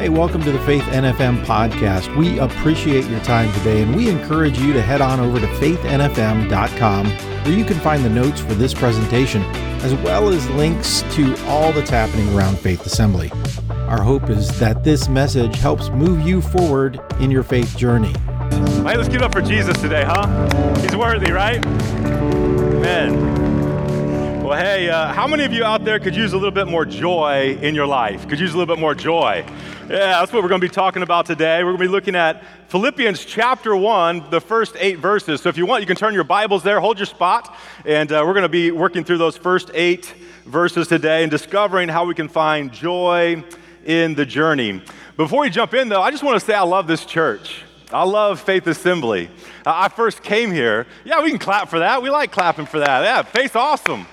Hey, welcome to the Faith NFM podcast. We appreciate your time today and we encourage you to head on over to faithnfm.com where you can find the notes for this presentation as well as links to all that's happening around Faith Assembly. Our hope is that this message helps move you forward in your faith journey. Hey, let's give up for Jesus today, huh? He's worthy, right? Amen. Well, hey, uh, how many of you out there could use a little bit more joy in your life? Could use a little bit more joy? Yeah, that's what we're going to be talking about today. We're going to be looking at Philippians chapter 1, the first eight verses. So if you want, you can turn your Bibles there, hold your spot, and uh, we're going to be working through those first eight verses today and discovering how we can find joy in the journey. Before we jump in, though, I just want to say I love this church. I love Faith Assembly. I first came here. Yeah, we can clap for that. We like clapping for that. Yeah, Faith's awesome.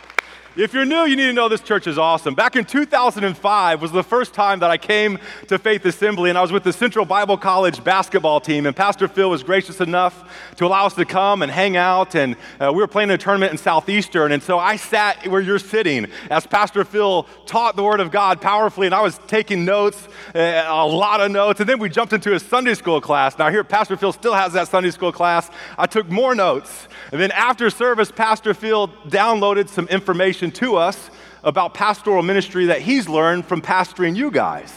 If you're new, you need to know this church is awesome. Back in 2005 was the first time that I came to Faith Assembly, and I was with the Central Bible College basketball team, and Pastor Phil was gracious enough to allow us to come and hang out, and uh, we were playing a tournament in Southeastern, and so I sat where you're sitting as Pastor Phil taught the Word of God powerfully, and I was taking notes, uh, a lot of notes, and then we jumped into a Sunday school class. Now here, Pastor Phil still has that Sunday school class. I took more notes, and then after service, Pastor Phil downloaded some information to us about pastoral ministry that he's learned from pastoring you guys.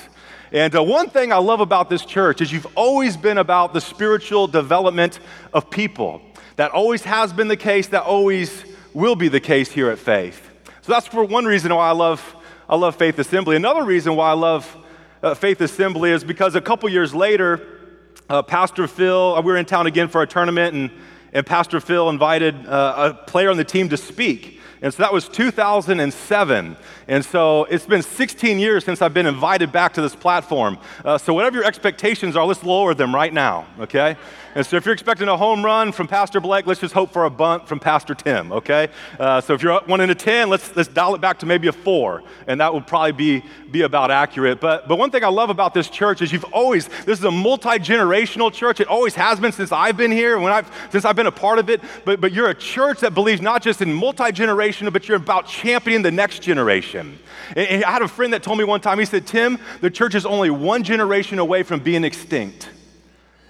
And uh, one thing I love about this church is you've always been about the spiritual development of people. That always has been the case, that always will be the case here at Faith. So that's for one reason why I love, I love Faith Assembly. Another reason why I love uh, Faith Assembly is because a couple years later, uh, Pastor Phil, uh, we were in town again for a tournament, and, and Pastor Phil invited uh, a player on the team to speak. And so that was 2007. And so it's been 16 years since I've been invited back to this platform. Uh, so whatever your expectations are, let's lower them right now, okay? And so if you're expecting a home run from Pastor Blake, let's just hope for a bunt from Pastor Tim, okay? Uh, so if you're one in a 10, let's, let's dial it back to maybe a four, and that would probably be, be about accurate. But, but one thing I love about this church is you've always, this is a multi-generational church. It always has been since I've been here, when I've, since I've been a part of it. But, but you're a church that believes not just in multi-generational, but you're about championing the next generation. And, I had a friend that told me one time, he said, Tim, the church is only one generation away from being extinct.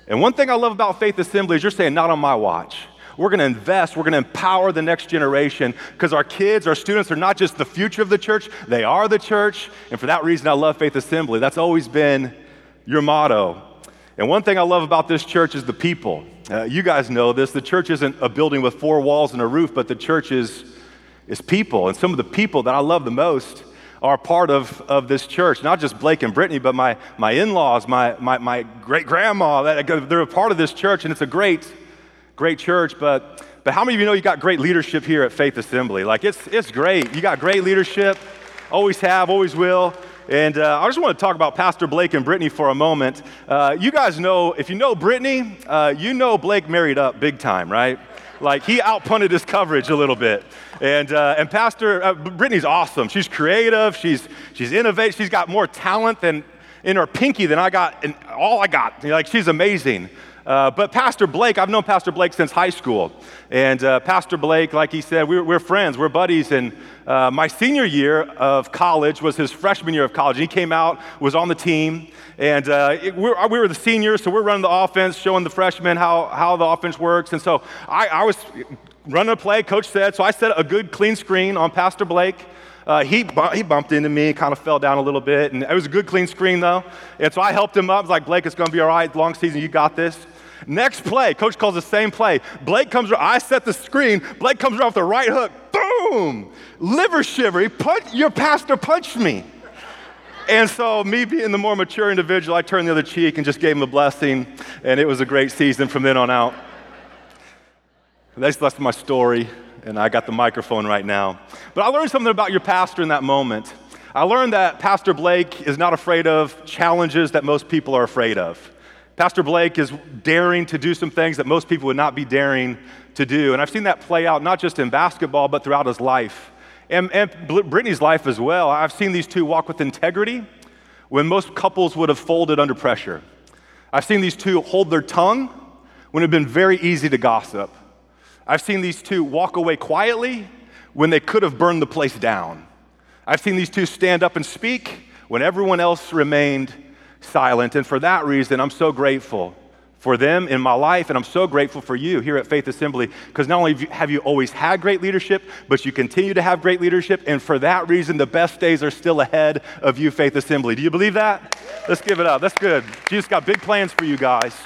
And one thing I love about Faith Assembly is you're saying, not on my watch. We're going to invest, we're going to empower the next generation because our kids, our students are not just the future of the church, they are the church. And for that reason, I love Faith Assembly. That's always been your motto. And one thing I love about this church is the people. Uh, you guys know this. The church isn't a building with four walls and a roof, but the church is, is people. And some of the people that I love the most are part of, of this church. Not just Blake and Brittany, but my, my in laws, my, my, my great grandma. They're a part of this church, and it's a great, great church. But, but how many of you know you got great leadership here at Faith Assembly? Like, it's, it's great. You got great leadership, always have, always will. And uh, I just want to talk about Pastor Blake and Brittany for a moment. Uh, you guys know, if you know Brittany, uh, you know Blake married up big time, right? Like he outpunted his coverage a little bit. And, uh, and Pastor uh, Brittany's awesome. She's creative. She's, she's innovative. She's got more talent than in her pinky than I got, and all I got. Like she's amazing. Uh, but Pastor Blake, I've known Pastor Blake since high school. And uh, Pastor Blake, like he said, we're, we're friends, we're buddies. And uh, my senior year of college was his freshman year of college. And he came out, was on the team. And uh, it, we, we, were the seniors, so we're running the offense, showing the freshmen how, how the offense works. And so I, I was running a play, coach said. So I set a good clean screen on Pastor Blake. Uh, he, he bumped into me, kind of fell down a little bit, and it was a good, clean screen, though. And so I helped him up. I was like, Blake, it's going to be all right. Long season, you got this. Next play, coach calls the same play. Blake comes, I set the screen. Blake comes around with the right hook. Boom! Liver shiver. He punch, your pastor punched me. And so, me being the more mature individual, I turned the other cheek and just gave him a blessing, and it was a great season from then on out. That's, that's my story, and I got the microphone right now. But I learned something about your pastor in that moment. I learned that Pastor Blake is not afraid of challenges that most people are afraid of. Pastor Blake is daring to do some things that most people would not be daring to do. And I've seen that play out not just in basketball, but throughout his life and, and Brittany's life as well. I've seen these two walk with integrity when most couples would have folded under pressure. I've seen these two hold their tongue when it had been very easy to gossip. I've seen these two walk away quietly when they could have burned the place down. I've seen these two stand up and speak when everyone else remained silent. And for that reason, I'm so grateful for them in my life, and I'm so grateful for you here at Faith Assembly because not only have you always had great leadership, but you continue to have great leadership, and for that reason, the best days are still ahead of you, Faith Assembly. Do you believe that? Let's give it up. That's good. Jesus got big plans for you guys.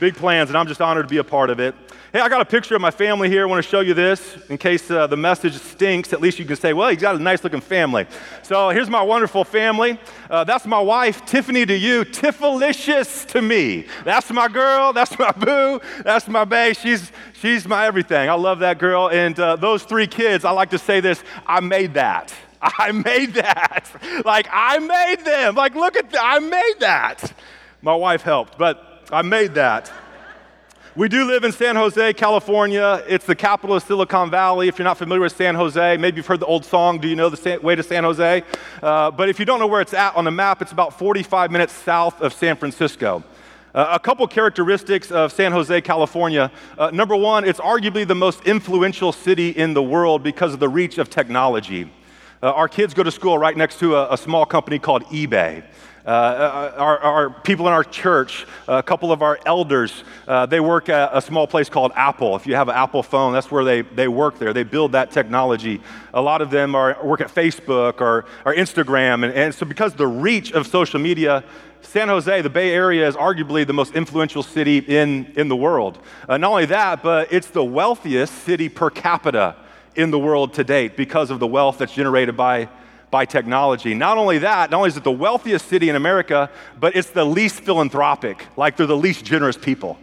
Big plans, and I'm just honored to be a part of it. Hey, I got a picture of my family here. I want to show you this in case uh, the message stinks. At least you can say, well, he's got a nice looking family. So here's my wonderful family. Uh, that's my wife, Tiffany to you, Tiffalicious to me. That's my girl. That's my boo. That's my bae. She's, she's my everything. I love that girl. And uh, those three kids, I like to say this I made that. I made that. Like, I made them. Like, look at that. I made that. My wife helped, but I made that. We do live in San Jose, California. It's the capital of Silicon Valley. If you're not familiar with San Jose, maybe you've heard the old song, Do You Know the Way to San Jose? Uh, but if you don't know where it's at on the map, it's about 45 minutes south of San Francisco. Uh, a couple characteristics of San Jose, California. Uh, number one, it's arguably the most influential city in the world because of the reach of technology. Uh, our kids go to school right next to a, a small company called eBay. Uh, uh, our, our, people in our church, a couple of our elders, uh, they work at a small place called Apple. If you have an Apple phone, that's where they, they work there. They build that technology. A lot of them are, work at Facebook or, or Instagram. And, and so, because the reach of social media, San Jose, the Bay Area, is arguably the most influential city in, in the world. Uh, not only that, but it's the wealthiest city per capita in the world to date because of the wealth that's generated by by technology. Not only that, not only is it the wealthiest city in America, but it's the least philanthropic, like they're the least generous people.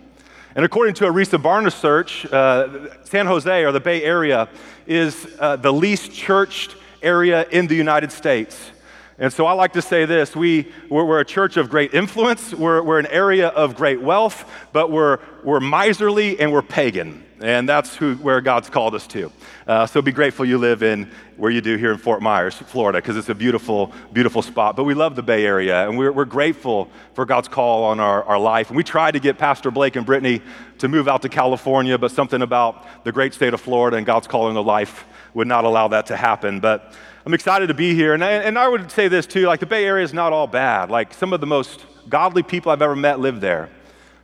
And according to a recent Barna search, uh, San Jose or the Bay Area is uh, the least churched area in the United States. And so I like to say this we, we're, we're a church of great influence, we're, we're, an area of great wealth, but we're, we're miserly and we're pagan. And that's who, where God's called us to. Uh, so be grateful you live in where you do here in Fort Myers, Florida, because it's a beautiful, beautiful spot. But we love the Bay Area, and we're, we're grateful for God's call on our, our life. And we tried to get Pastor Blake and Brittany to move out to California, but something about the great state of Florida and God's call their life would not allow that to happen. But I'm excited to be here. And I, and I would say this too like, the Bay Area is not all bad. Like, some of the most godly people I've ever met live there.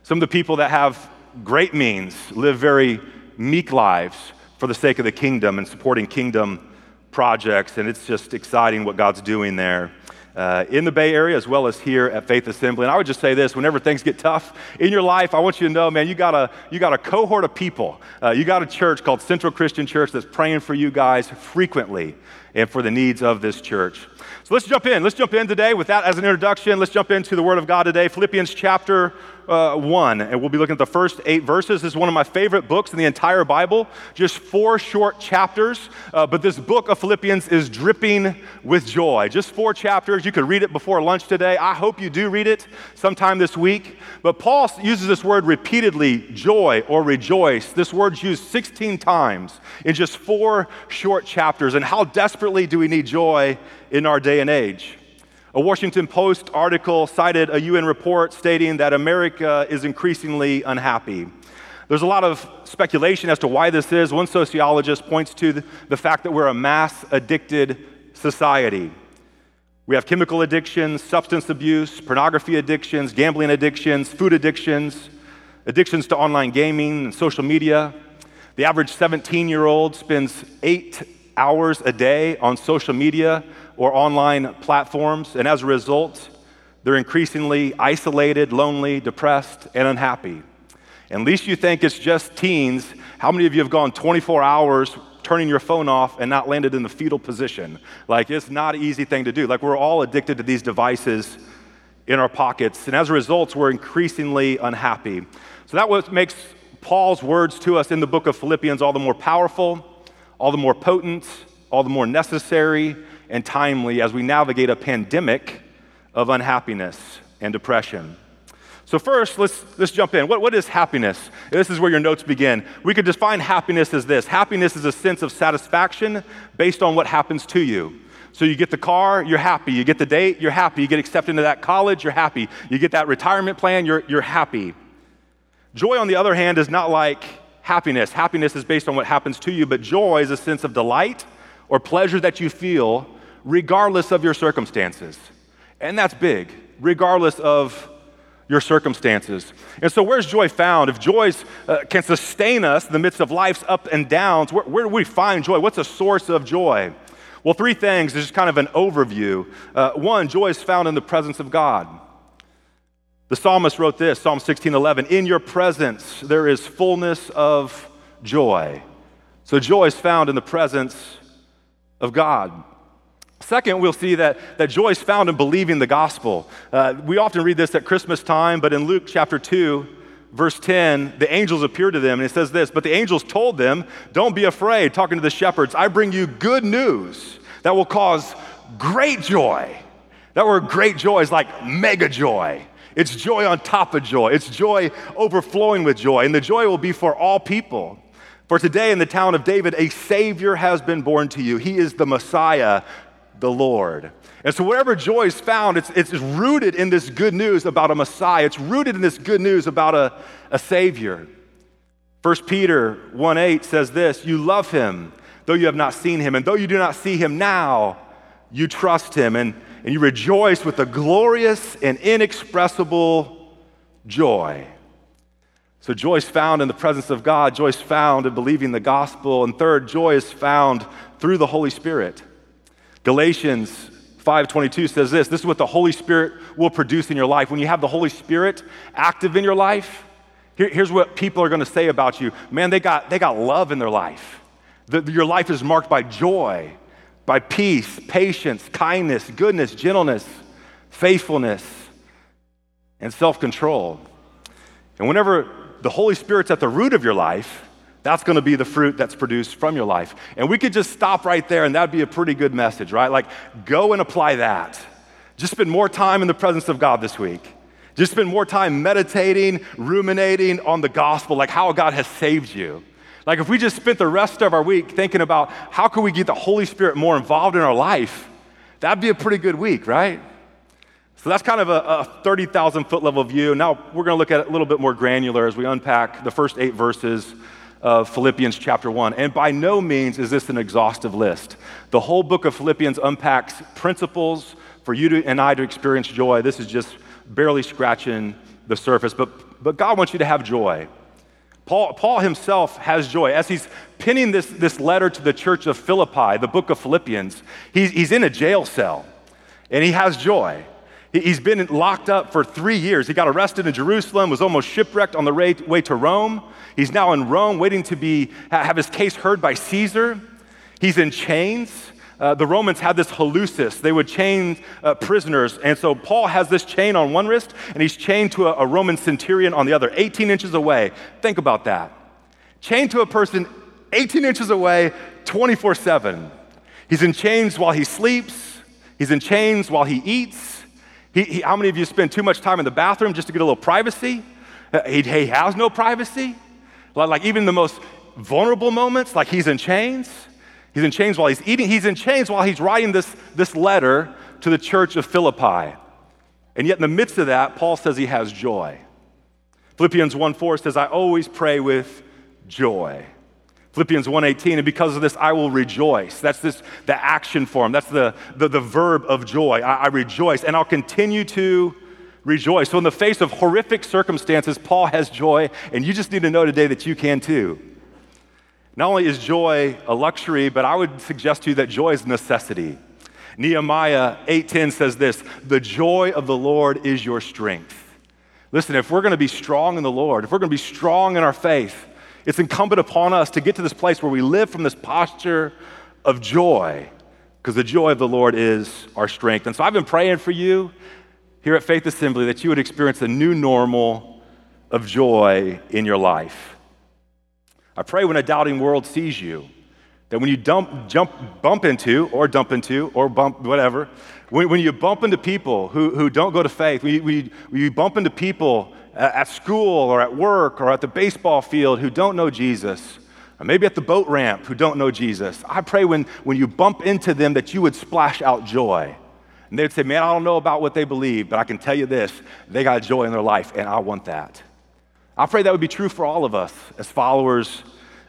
Some of the people that have great means live very meek lives for the sake of the kingdom and supporting kingdom projects. And it's just exciting what God's doing there. Uh, in the Bay Area as well as here at Faith Assembly. And I would just say this whenever things get tough in your life, I want you to know, man, you got a, you got a cohort of people. Uh, you got a church called Central Christian Church that's praying for you guys frequently and for the needs of this church. So let's jump in. Let's jump in today with that as an introduction. Let's jump into the Word of God today. Philippians chapter uh, 1, and we'll be looking at the first eight verses. This is one of my favorite books in the entire Bible, just four short chapters. Uh, but this book of Philippians is dripping with joy. Just four chapters. You could read it before lunch today. I hope you do read it sometime this week. But Paul uses this word repeatedly joy or rejoice. This word's used 16 times in just four short chapters. And how desperately do we need joy in our day and age? A Washington Post article cited a UN report stating that America is increasingly unhappy. There's a lot of speculation as to why this is. One sociologist points to the fact that we're a mass addicted society. We have chemical addictions, substance abuse, pornography addictions, gambling addictions, food addictions, addictions to online gaming and social media. The average 17 year old spends eight hours a day on social media or online platforms, and as a result, they're increasingly isolated, lonely, depressed, and unhappy. And least you think it's just teens, how many of you have gone 24 hours turning your phone off and not landed in the fetal position? Like, it's not an easy thing to do. Like, we're all addicted to these devices in our pockets, and as a result, we're increasingly unhappy. So, that what makes Paul's words to us in the book of Philippians all the more powerful, all the more potent, all the more necessary, and timely as we navigate a pandemic of unhappiness and depression. So, first, let's, let's jump in. What, what is happiness? This is where your notes begin. We could define happiness as this happiness is a sense of satisfaction based on what happens to you. So, you get the car, you're happy. You get the date, you're happy. You get accepted into that college, you're happy. You get that retirement plan, you're, you're happy. Joy, on the other hand, is not like happiness. Happiness is based on what happens to you, but joy is a sense of delight or pleasure that you feel regardless of your circumstances. And that's big. regardless of your circumstances. And so, where's joy found? If joy uh, can sustain us in the midst of life's up and downs, where, where, do we find joy? What's a source of joy? Well, three things. This is kind of an overview. Uh, one, joy is found in the presence of God. The psalmist wrote this Psalm 16 11, In your presence there is fullness of joy. So, joy is found in the presence of God. Second, we'll see that, that joy is found in believing the gospel. Uh, we often read this at Christmas time, but in Luke chapter 2, verse 10, the angels appear to them, and it says this But the angels told them, Don't be afraid, talking to the shepherds, I bring you good news that will cause great joy. That word great joy is like mega joy. It's joy on top of joy. It's joy overflowing with joy. And the joy will be for all people. For today in the town of David, a Savior has been born to you. He is the Messiah, the Lord. And so, wherever joy is found, it's, it's rooted in this good news about a Messiah. It's rooted in this good news about a, a Savior. 1 Peter 1 8 says this You love him, though you have not seen him. And though you do not see him now, you trust him and, and you rejoice with a glorious and inexpressible joy. So, joy is found in the presence of God, joy is found in believing the gospel. And third, joy is found through the Holy Spirit. Galatians 5:22 says this, this is what the Holy Spirit will produce in your life. When you have the Holy Spirit active in your life, here, here's what people are going to say about you. Man, they got, they got love in their life. The, your life is marked by joy, by peace, patience, kindness, goodness, gentleness, faithfulness, and self-control. And whenever the Holy Spirit's at the root of your life, that's going to be the fruit that's produced from your life. And we could just stop right there, and that'd be a pretty good message, right? Like, go and apply that. Just spend more time in the presence of God this week. Just spend more time meditating, ruminating on the gospel, like how God has saved you. Like, if we just spent the rest of our week thinking about how can we get the Holy Spirit more involved in our life, that'd be a pretty good week, right? So that's kind of a, a 30,000 foot level view. Now we're going to look at it a little bit more granular as we unpack the first eight verses of Philippians chapter 1. And by no means is this an exhaustive list. The whole book of Philippians unpacks principles for you to, and I to experience joy. This is just barely scratching the surface, but, but God wants you to have joy. Paul, Paul himself has joy. As he's penning this, this letter to the church of Philippi, the book of Philippians, he's, he's in a jail cell and he has joy. He's been locked up for three years. He got arrested in Jerusalem, was almost shipwrecked on the way to Rome. He's now in Rome waiting to be, have his case heard by Caesar. He's in chains. Uh, the Romans had this halusis. They would chain uh, prisoners. And so Paul has this chain on one wrist, and he's chained to a, a Roman centurion on the other, 18 inches away. Think about that. Chained to a person 18 inches away, 24 7. He's in chains while he sleeps, he's in chains while he eats. He, he, how many of you spend too much time in the bathroom just to get a little privacy? Uh, he, he has no privacy. Like, like even the most vulnerable moments, like he's in chains. He's in chains while he's eating. He's in chains while he's writing this, this letter to the church of Philippi. And yet, in the midst of that, Paul says he has joy. Philippians 1 4 says, I always pray with joy. Philippians 1:18, and because of this I will rejoice. That's this the action form. That's the, the, the verb of joy. I, I rejoice, and I'll continue to rejoice. So in the face of horrific circumstances, Paul has joy, and you just need to know today that you can too. Not only is joy a luxury, but I would suggest to you that joy is a necessity. Nehemiah 8:10 says this, "The joy of the Lord is your strength." Listen, if we're going to be strong in the Lord, if we're going to be strong in our faith, it's incumbent upon us to get to this place where we live from this posture of joy, because the joy of the Lord is our strength. And so I've been praying for you here at Faith Assembly that you would experience a new normal of joy in your life. I pray when a doubting world sees you, that when you dump, jump, bump into, or dump into, or bump, whatever, when, when you bump into people who, who don't go to faith, when you, when you, when you bump into people at school or at work or at the baseball field who don't know Jesus, or maybe at the boat ramp who don't know Jesus, I pray when, when you bump into them that you would splash out joy. And they'd say, Man, I don't know about what they believe, but I can tell you this they got joy in their life, and I want that. I pray that would be true for all of us as followers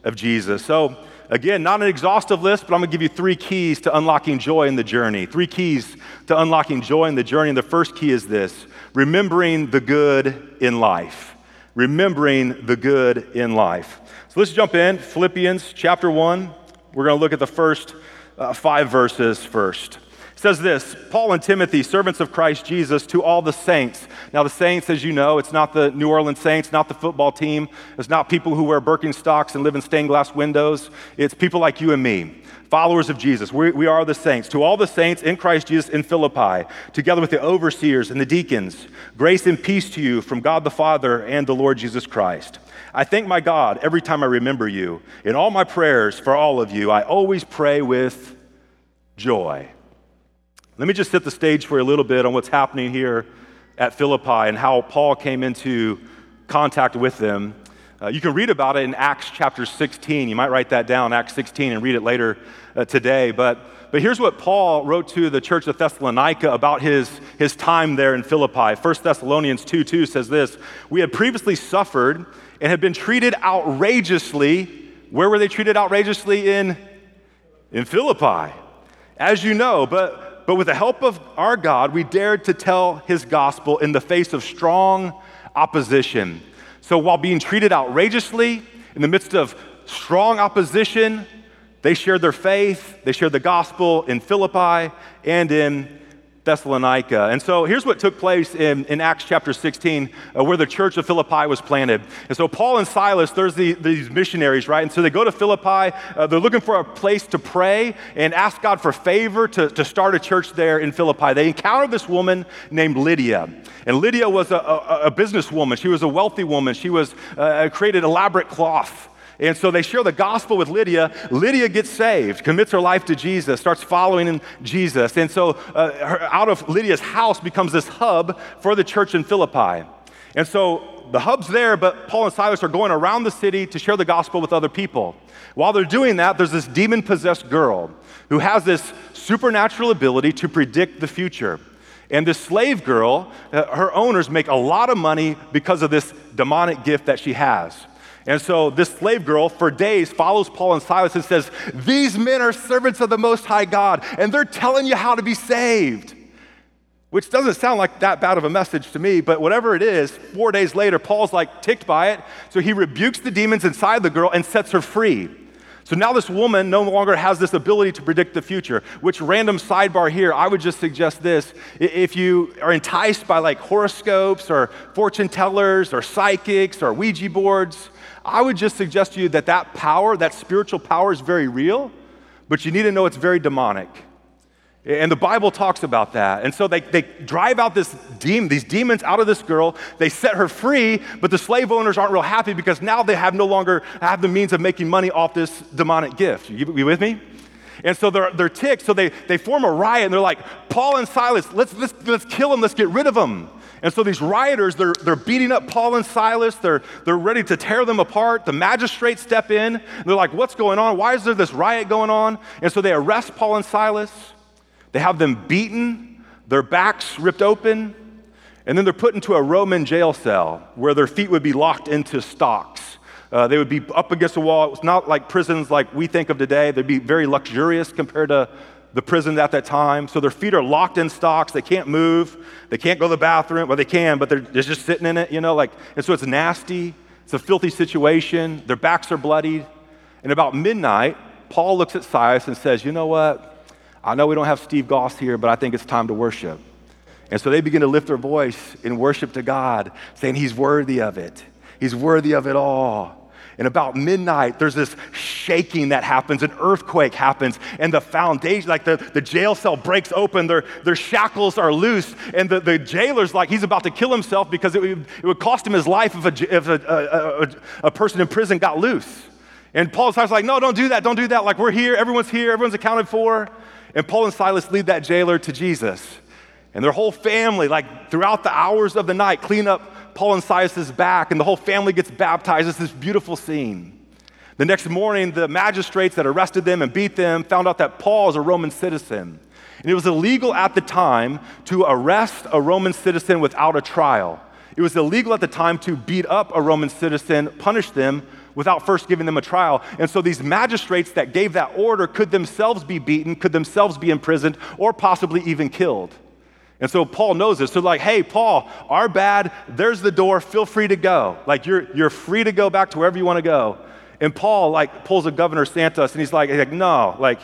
of Jesus. So, again, not an exhaustive list, but I'm going to give you three keys to unlocking joy in the journey. Three keys to unlocking joy in the journey. And the first key is this remembering the good in life. Remembering the good in life. So let's jump in. Philippians chapter 1. We're going to look at the first uh, five verses first. Says this Paul and Timothy, servants of Christ Jesus, to all the saints. Now, the saints, as you know, it's not the New Orleans Saints, not the football team. It's not people who wear Birkenstocks and live in stained glass windows. It's people like you and me, followers of Jesus. We, we are the saints. To all the saints in Christ Jesus in Philippi, together with the overseers and the deacons, grace and peace to you from God the Father and the Lord Jesus Christ. I thank my God every time I remember you. In all my prayers for all of you, I always pray with joy let me just set the stage for a little bit on what's happening here at Philippi and how Paul came into contact with them. Uh, you can read about it in Acts chapter 16. You might write that down, Acts 16, and read it later uh, today. But, but here's what Paul wrote to the church of Thessalonica about his, his time there in Philippi. 1 Thessalonians 2 2 says this We had previously suffered and had been treated outrageously. Where were they treated outrageously? In, in Philippi, as you know. But but with the help of our God, we dared to tell his gospel in the face of strong opposition. So while being treated outrageously, in the midst of strong opposition, they shared their faith, they shared the gospel in Philippi and in Thessalonica. And so here's what took place in, in Acts chapter 16, uh, where the church of Philippi was planted. And so Paul and Silas, there's the, these missionaries, right? And so they go to Philippi. Uh, they're looking for a place to pray and ask God for favor to, to start a church there in Philippi. They encountered this woman named Lydia. And Lydia was a, a, a businesswoman. She was a wealthy woman. She was uh, created elaborate cloth. And so they share the gospel with Lydia. Lydia gets saved, commits her life to Jesus, starts following in Jesus. And so uh, her, out of Lydia's house becomes this hub for the church in Philippi. And so the hub's there, but Paul and Silas are going around the city to share the gospel with other people. While they're doing that, there's this demon possessed girl who has this supernatural ability to predict the future. And this slave girl, uh, her owners make a lot of money because of this demonic gift that she has. And so this slave girl for days follows Paul and Silas and says, These men are servants of the Most High God, and they're telling you how to be saved. Which doesn't sound like that bad of a message to me, but whatever it is, four days later, Paul's like ticked by it. So he rebukes the demons inside the girl and sets her free. So now this woman no longer has this ability to predict the future, which random sidebar here, I would just suggest this. If you are enticed by like horoscopes or fortune tellers or psychics or Ouija boards, I would just suggest to you that that power, that spiritual power, is very real, but you need to know it's very demonic. And the Bible talks about that. And so they, they drive out this demon, these demons out of this girl. They set her free, but the slave owners aren't real happy because now they have no longer have the means of making money off this demonic gift. You, you with me? And so they're, they're ticked. So they, they form a riot and they're like, Paul and Silas, let's, let's, let's kill them. Let's get rid of them. And so these rioters, they're, they're beating up Paul and Silas. They're, they're ready to tear them apart. The magistrates step in. They're like, what's going on? Why is there this riot going on? And so they arrest Paul and Silas. They have them beaten, their backs ripped open, and then they're put into a Roman jail cell where their feet would be locked into stocks. Uh, they would be up against a wall. It's not like prisons like we think of today. They'd be very luxurious compared to the prison at that time. So their feet are locked in stocks. They can't move. They can't go to the bathroom. Well, they can, but they're, they're just sitting in it, you know, like, and so it's nasty. It's a filthy situation. Their backs are bloodied. And about midnight, Paul looks at Silas and says, You know what? I know we don't have Steve Goss here, but I think it's time to worship. And so they begin to lift their voice in worship to God, saying, He's worthy of it. He's worthy of it all. And about midnight, there's this shaking that happens, an earthquake happens, and the foundation, like the, the jail cell breaks open, their, their shackles are loose, and the, the jailer's like he's about to kill himself because it would, it would cost him his life if, a, if a, a, a, person in prison got loose. And Paul and Silas like, no, don't do that, don't do that. Like, we're here, everyone's here, everyone's accounted for. And Paul and Silas lead that jailer to Jesus. And their whole family, like throughout the hours of the night, clean up Paul and Silas' back, and the whole family gets baptized. It's this beautiful scene. The next morning, the magistrates that arrested them and beat them found out that Paul is a Roman citizen. And it was illegal at the time to arrest a Roman citizen without a trial. It was illegal at the time to beat up a Roman citizen, punish them without first giving them a trial. And so these magistrates that gave that order could themselves be beaten, could themselves be imprisoned, or possibly even killed. And so Paul knows this. So, like, hey, Paul, our bad, there's the door, feel free to go. Like, you're, you're free to go back to wherever you want to go. And Paul, like, pulls a Governor DeSantis and he's like, he's like no, like,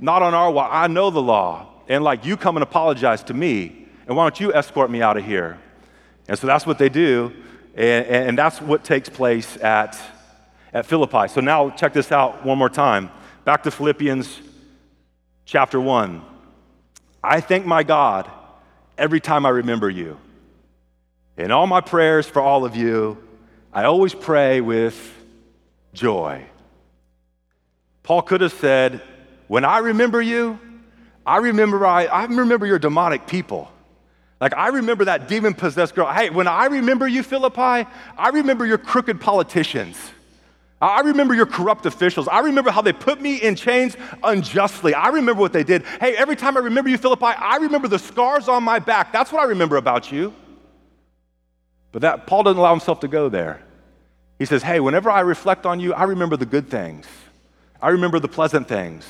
not on our watch. I know the law. And, like, you come and apologize to me. And why don't you escort me out of here? And so that's what they do. And, and that's what takes place at, at Philippi. So now check this out one more time. Back to Philippians chapter 1. I thank my God every time I remember you. In all my prayers for all of you, I always pray with joy. Paul could have said, When I remember you, I remember, I, I remember your demonic people. Like, I remember that demon possessed girl. Hey, when I remember you, Philippi, I remember your crooked politicians. I remember your corrupt officials. I remember how they put me in chains unjustly. I remember what they did. Hey, every time I remember you, Philippi, I remember the scars on my back. That's what I remember about you. But that Paul doesn't allow himself to go there. He says, Hey, whenever I reflect on you, I remember the good things. I remember the pleasant things.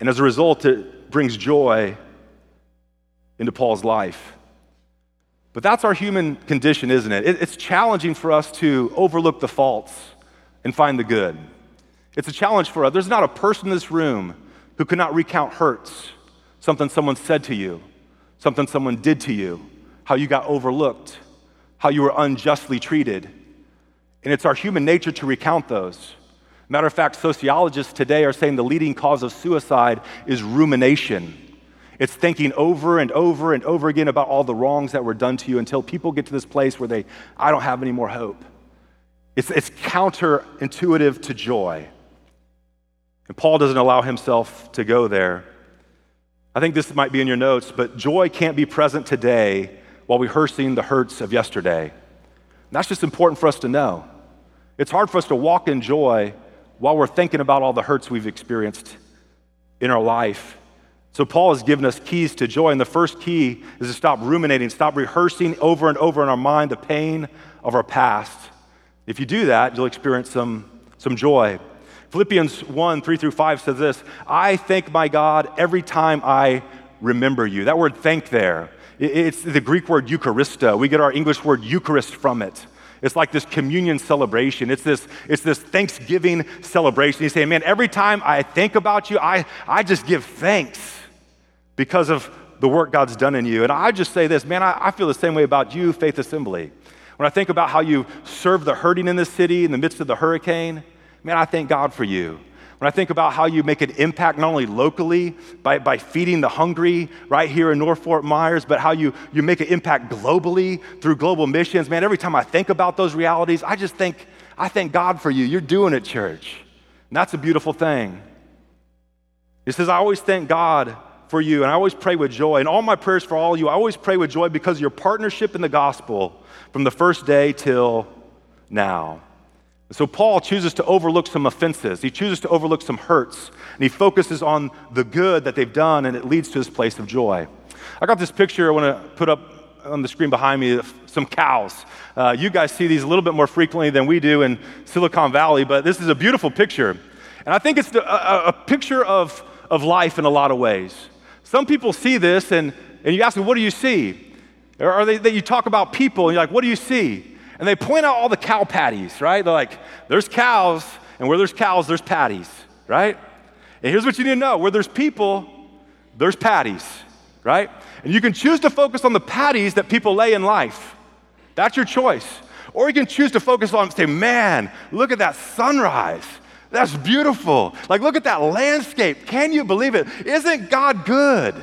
And as a result, it brings joy into Paul's life. But that's our human condition, isn't it? It's challenging for us to overlook the faults and find the good. It's a challenge for us. There's not a person in this room who cannot recount hurts, something someone said to you, something someone did to you, how you got overlooked, how you were unjustly treated. And it's our human nature to recount those. Matter of fact, sociologists today are saying the leading cause of suicide is rumination. It's thinking over and over and over again about all the wrongs that were done to you until people get to this place where they, I don't have any more hope. It's, it's counterintuitive to joy. And Paul doesn't allow himself to go there. I think this might be in your notes, but joy can't be present today while rehearsing the hurts of yesterday. And that's just important for us to know. It's hard for us to walk in joy while we're thinking about all the hurts we've experienced in our life. So, Paul has given us keys to joy, and the first key is to stop ruminating, stop rehearsing over and over in our mind the pain of our past. If you do that, you'll experience some, some joy. Philippians 1 3 through 5 says this I thank my God every time I remember you. That word thank there, it's the Greek word Eucharista. We get our English word Eucharist from it. It's like this communion celebration. It's this, it's this Thanksgiving celebration. He's saying, man, every time I think about you, I, I just give thanks because of the work God's done in you. And I just say this, man, I, I feel the same way about you, Faith Assembly. When I think about how you serve the hurting in the city in the midst of the hurricane, man, I thank God for you. When I think about how you make an impact not only locally by, by feeding the hungry right here in North Fort Myers, but how you, you make an impact globally through global missions, man, every time I think about those realities, I just think, I thank God for you. You're doing it, church. And that's a beautiful thing. He says, I always thank God for you, and I always pray with joy. And all my prayers for all of you, I always pray with joy because of your partnership in the gospel from the first day till now. So Paul chooses to overlook some offenses. He chooses to overlook some hurts, and he focuses on the good that they've done, and it leads to this place of joy. I got this picture I want to put up on the screen behind me of some cows. Uh, you guys see these a little bit more frequently than we do in Silicon Valley, but this is a beautiful picture. And I think it's the, a, a, picture of, of life in a lot of ways. Some people see this, and, and you ask them, What do you see? Or they, that you talk about people and you're like, what do you see? And they point out all the cow patties, right? They're like, there's cows, and where there's cows, there's patties, right? And here's what you need to know where there's people, there's patties, right? And you can choose to focus on the patties that people lay in life. That's your choice. Or you can choose to focus on, say, man, look at that sunrise. That's beautiful. Like, look at that landscape. Can you believe it? Isn't God good?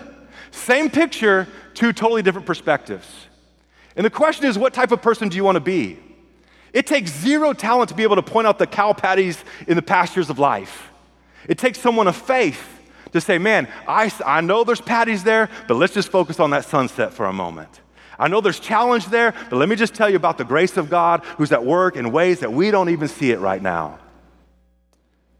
Same picture, two totally different perspectives. And the question is, what type of person do you want to be? It takes zero talent to be able to point out the cow patties in the pastures of life. It takes someone of faith to say, man, I, I know there's patties there, but let's just focus on that sunset for a moment. I know there's challenge there, but let me just tell you about the grace of God who's at work in ways that we don't even see it right now.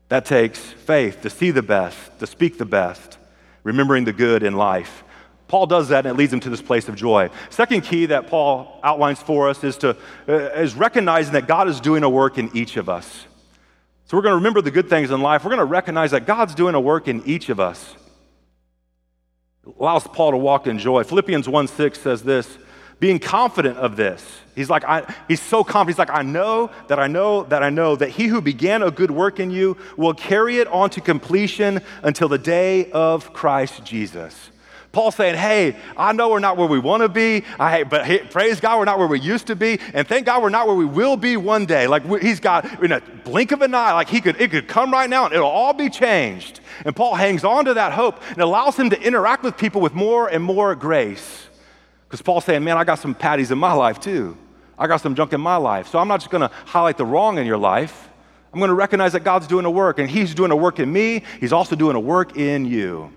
That takes faith to see the best, to speak the best, remembering the good in life. Paul does that and it leads him to this place of joy. Second key that Paul outlines for us is to uh, is recognizing that God is doing a work in each of us. So we're going to remember the good things in life. We're going to recognize that God's doing a work in each of us. It allows Paul to walk in joy. Philippians 1 6 says this being confident of this. He's like, I, he's so confident. He's like, I know that I know that I know that he who began a good work in you will carry it on to completion until the day of Christ Jesus. Paul saying, Hey, I know we're not where we want to be, I, but hey, praise God, we're not where we used to be, and thank God we're not where we will be one day. Like he's got in a blink of an eye, like he could, it could come right now and it'll all be changed. And Paul hangs on to that hope and allows him to interact with people with more and more grace. Because Paul's saying, Man, I got some patties in my life too. I got some junk in my life. So I'm not just going to highlight the wrong in your life. I'm going to recognize that God's doing a work, and He's doing a work in me. He's also doing a work in you.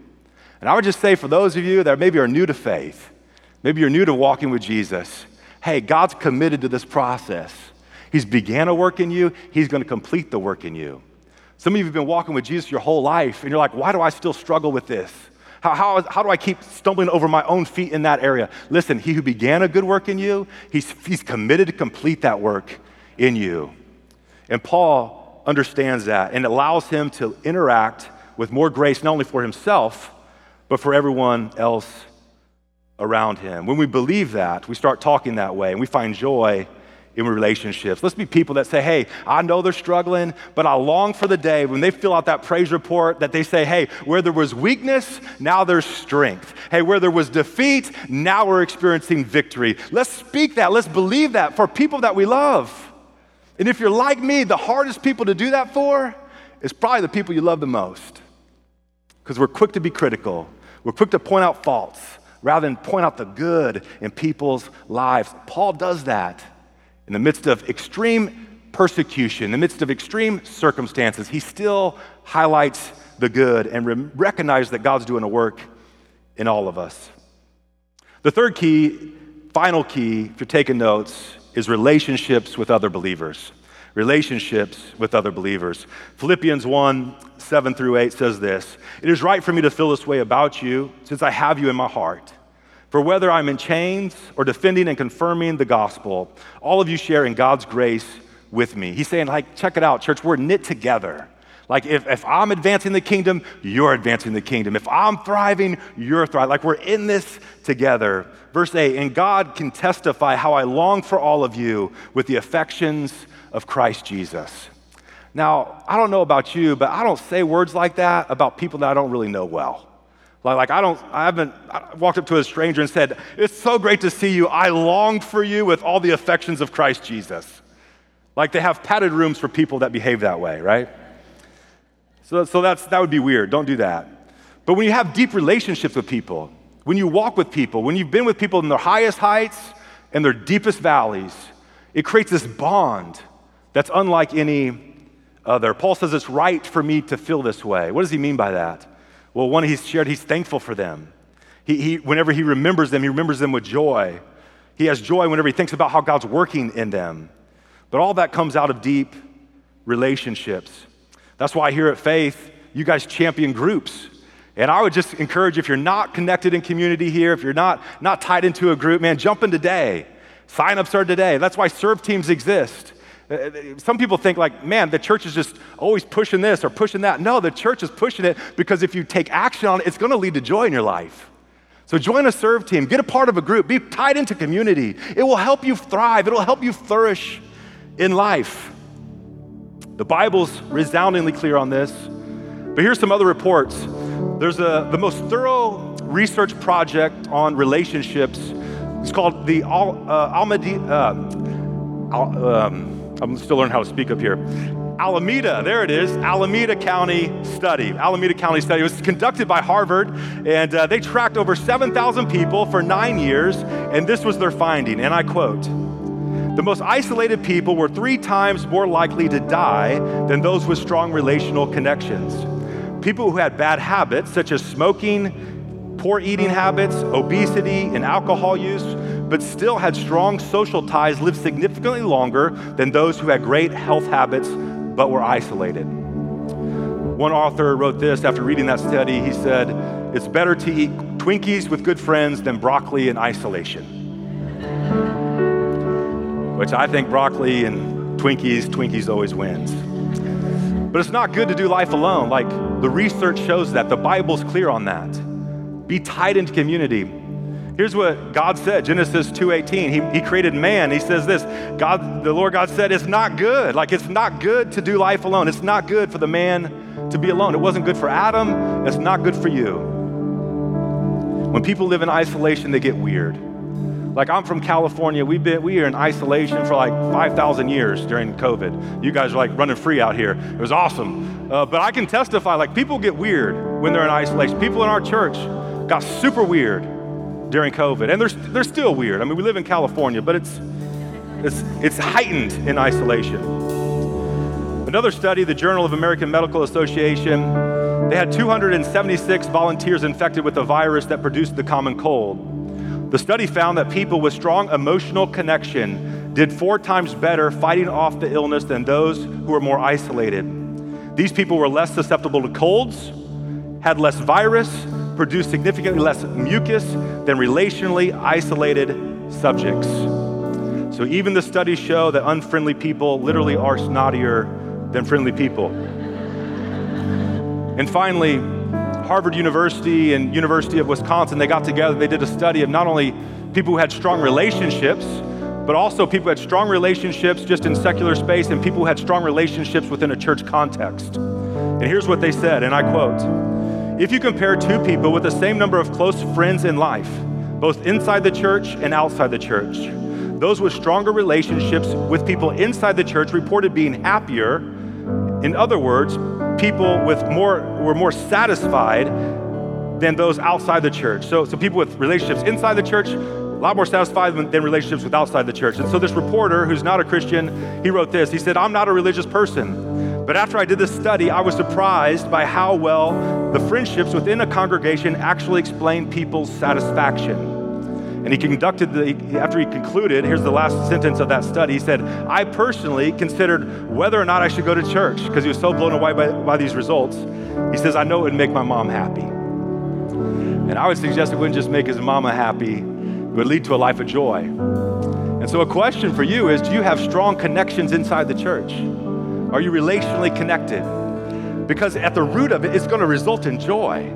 And I would just say for those of you that maybe are new to faith, maybe you're new to walking with Jesus, hey, God's committed to this process. He's began a work in you, He's going to complete the work in you. Some of you have been walking with Jesus your whole life, and you're like, why do I still struggle with this? How, how, how do I keep stumbling over my own feet in that area? Listen, he who began a good work in you, he's, he's committed to complete that work in you. And Paul understands that and allows him to interact with more grace, not only for himself, but for everyone else around him. When we believe that, we start talking that way and we find joy in relationships. Let's be people that say, hey, I know they're struggling, but I long for the day when they fill out that praise report that they say, hey, where there was weakness, now there's strength. Hey, where there was defeat, now we're experiencing victory. Let's speak that. Let's believe that for people that we love. And if you're like me, the hardest people to do that for is probably the people you love the most. Because we're quick to be critical, we're quick to point out faults rather than point out the good in people's lives. Paul does that in the midst of extreme persecution, in the midst of extreme circumstances. He still highlights the good and re- recognizes that God's doing a work in all of us. The third key, final key, if you're taking notes, is relationships with other believers. Relationships with other believers. Philippians 1 7 through 8 says this It is right for me to feel this way about you, since I have you in my heart. For whether I'm in chains or defending and confirming the gospel, all of you share in God's grace with me. He's saying, like, check it out, church, we're knit together. Like, if, if I'm advancing the kingdom, you're advancing the kingdom. If I'm thriving, you're thriving. Like, we're in this together. Verse 8, and God can testify how I long for all of you with the affections of Christ Jesus. Now, I don't know about you, but I don't say words like that about people that I don't really know well. Like, like I don't, I haven't I walked up to a stranger and said, It's so great to see you. I longed for you with all the affections of Christ Jesus. Like they have padded rooms for people that behave that way, right? So, so that's, that would be weird. Don't do that. But when you have deep relationships with people, when you walk with people, when you've been with people in their highest heights and their deepest valleys, it creates this bond that's unlike any other. Paul says it's right for me to feel this way. What does he mean by that? Well, one he's shared, he's thankful for them. He, he, whenever he remembers them, he remembers them with joy. He has joy whenever he thinks about how God's working in them. But all that comes out of deep relationships. That's why here at Faith, you guys champion groups. And I would just encourage if you're not connected in community here, if you're not, not tied into a group, man, jump in today. Sign ups are today. That's why serve teams exist. Uh, some people think, like, man, the church is just always pushing this or pushing that. No, the church is pushing it because if you take action on it, it's going to lead to joy in your life. So join a serve team, get a part of a group, be tied into community. It will help you thrive, it'll help you flourish in life. The Bible's resoundingly clear on this. But here's some other reports. There's a, the most thorough research project on relationships. It's called the Al, uh, Almadi, uh, Al, um, I'm still learning how to speak up here. Alameda, there it is, Alameda County Study. Alameda County Study. It was conducted by Harvard, and uh, they tracked over 7,000 people for nine years, and this was their finding, and I quote The most isolated people were three times more likely to die than those with strong relational connections. People who had bad habits, such as smoking, poor eating habits, obesity, and alcohol use, but still had strong social ties lived significantly longer than those who had great health habits but were isolated. One author wrote this after reading that study. He said, It's better to eat Twinkies with good friends than broccoli in isolation. Which I think broccoli and Twinkies, Twinkies always wins. But it's not good to do life alone. Like the research shows that. The Bible's clear on that. Be tied into community. Here's what God said, Genesis 2:18. He, he created man. He says this, God, the Lord God said, it's not good. Like it's not good to do life alone. It's not good for the man to be alone. It wasn't good for Adam. It's not good for you. When people live in isolation, they get weird. Like I'm from California. We've been we are in isolation for like 5,000 years during COVID. You guys are like running free out here. It was awesome. Uh, but I can testify like people get weird when they're in isolation. People in our church got super weird during COVID, and they're they're still weird. I mean, we live in California, but it's it's it's heightened in isolation. Another study, the Journal of American Medical Association, they had 276 volunteers infected with a virus that produced the common cold. The study found that people with strong emotional connection did four times better fighting off the illness than those who were more isolated. These people were less susceptible to colds, had less virus, produced significantly less mucus than relationally isolated subjects. So even the studies show that unfriendly people literally are snottier than friendly people. And finally, Harvard University and University of Wisconsin, they got together, they did a study of not only people who had strong relationships, but also people who had strong relationships just in secular space and people who had strong relationships within a church context. And here's what they said, and I quote If you compare two people with the same number of close friends in life, both inside the church and outside the church, those with stronger relationships with people inside the church reported being happier. In other words, people with more were more satisfied than those outside the church. So, so people with relationships inside the church, a lot more satisfied than, relationships with outside the church. And so this reporter, who's not a Christian, he wrote this. He said, I'm not a religious person. But after I did this study, I was surprised by how well the friendships within a congregation actually explain people's satisfaction. And he conducted the, after he concluded, here's the last sentence of that study. He said, I personally considered whether or not I should go to church because he was so blown away by, by these results. He says, I know it would make my mom happy. And I would suggest it wouldn't just make his mama happy, it would lead to a life of joy. And so, a question for you is Do you have strong connections inside the church? Are you relationally connected? Because at the root of it, it's going to result in joy.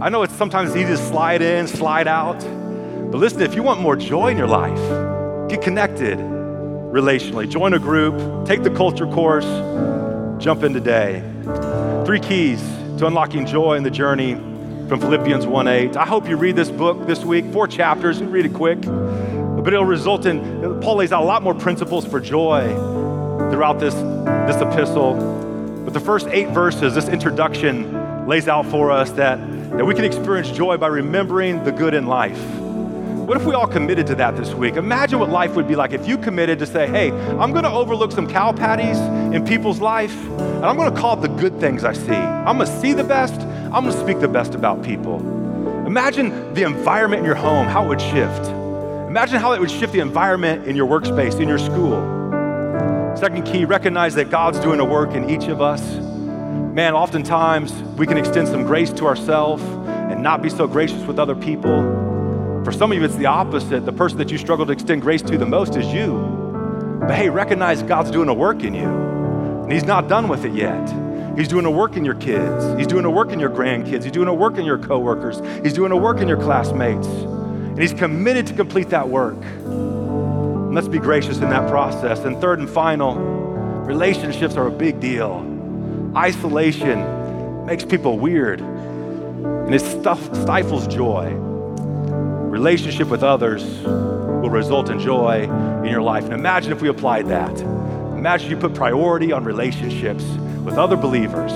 I know it's sometimes easy to slide in, slide out. But listen, if you want more joy in your life, get connected relationally. Join a group, take the culture course, jump in today. Three keys to unlocking joy in the journey from Philippians 1:8. I hope you read this book this week, four chapters, read it quick. But it'll result in Paul lays out a lot more principles for joy throughout this, this epistle. But the first eight verses, this introduction lays out for us that, that we can experience joy by remembering the good in life. What if we all committed to that this week? Imagine what life would be like if you committed to say, hey, I'm to overlook some cow patties in people's life, and I'm to call it the good things I see. I'm to see the best, I'm to speak the best about people. Imagine the environment in your home, how it would shift. Imagine how it would shift the environment in your workspace, in your school. Second key, recognize that God's doing a work in each of us. Man, oftentimes we can extend some grace to ourselves and not be so gracious with other people. For some of you, it's the opposite. The person that you struggle to extend grace to the most is you. But hey, recognize God's doing a work in you, and He's not done with it yet. He's doing a work in your kids. He's doing a work in your grandkids. He's doing a work in your coworkers. He's doing a work in your classmates. And He's committed to complete that work. And let's be gracious in that process. And third and final, relationships are a big deal. Isolation makes people weird, and it stifles joy relationship with others will result in joy in your life. And imagine if we applied that. Imagine you put priority on relationships with other believers,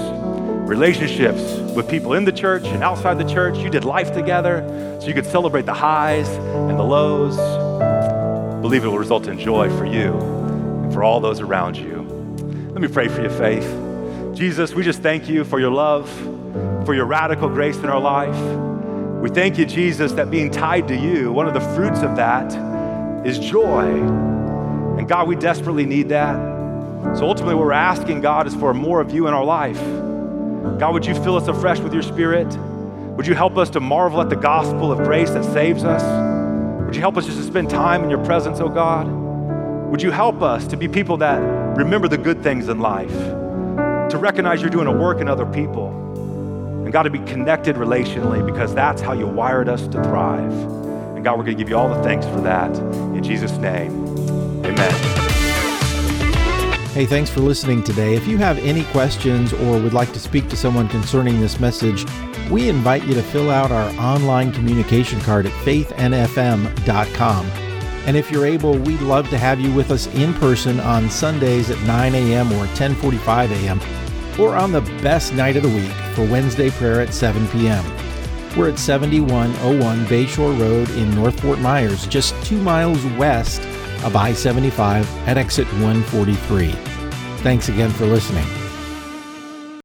relationships with people in the church and outside the church. You did life together so you could celebrate the highs and the lows. Believe it will result in joy for you and for all those around you. Let me pray for your faith. Jesus, we just thank you for your love, for your radical grace in our life. We thank you, Jesus, that being tied to you, one of the fruits of that is joy. And God, we desperately need that. So ultimately, what we're asking, God, is for more of you in our life. God, would you fill us afresh with your spirit? Would you help us to marvel at the gospel of grace that saves us? Would you help us just to spend time in your presence, oh God? Would you help us to be people that remember the good things in life, to recognize you're doing a work in other people, and God, to be connected relationally because that's how you wired us to thrive. And God, we're going to give you all the thanks for that. In Jesus' name, amen. Hey, thanks for listening today. If you have any questions or would like to speak to someone concerning this message, we invite you to fill out our online communication card at faithnfm.com. And if you're able, we'd love to have you with us in person on Sundays at 9 a.m. or 10:45 a.m. or on the best night of the week for Wednesday prayer at 7 p.m. We're at 7101 Bayshore Road in North Fort Myers, just 2 miles west of I 75 at exit 143. Thanks again for listening.